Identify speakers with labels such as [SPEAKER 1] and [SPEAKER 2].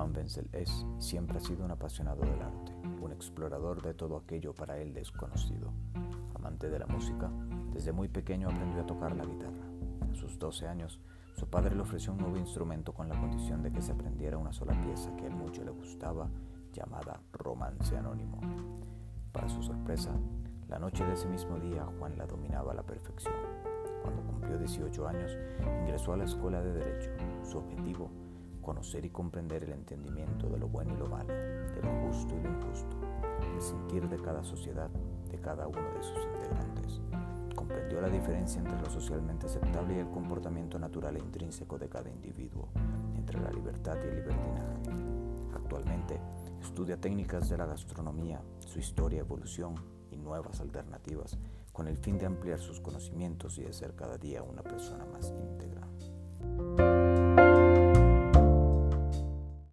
[SPEAKER 1] Juan Wenzel es siempre ha sido un apasionado del arte, un explorador de todo aquello para él desconocido. Amante de la música, desde muy pequeño aprendió a tocar la guitarra. A sus 12 años, su padre le ofreció un nuevo instrumento con la condición de que se aprendiera una sola pieza que a él mucho le gustaba, llamada Romance Anónimo. Para su sorpresa, la noche de ese mismo día Juan la dominaba a la perfección. Cuando cumplió 18 años, ingresó a la escuela de Derecho. Su objetivo, conocer y comprender el entendimiento de lo bueno y lo malo, de lo justo y lo injusto, el sentir de cada sociedad, de cada uno de sus integrantes. Comprendió la diferencia entre lo socialmente aceptable y el comportamiento natural e intrínseco de cada individuo, entre la libertad y el libertinaje. Actualmente estudia técnicas de la gastronomía, su historia, evolución y nuevas alternativas, con el fin de ampliar sus conocimientos y de ser cada día una persona más íntegra.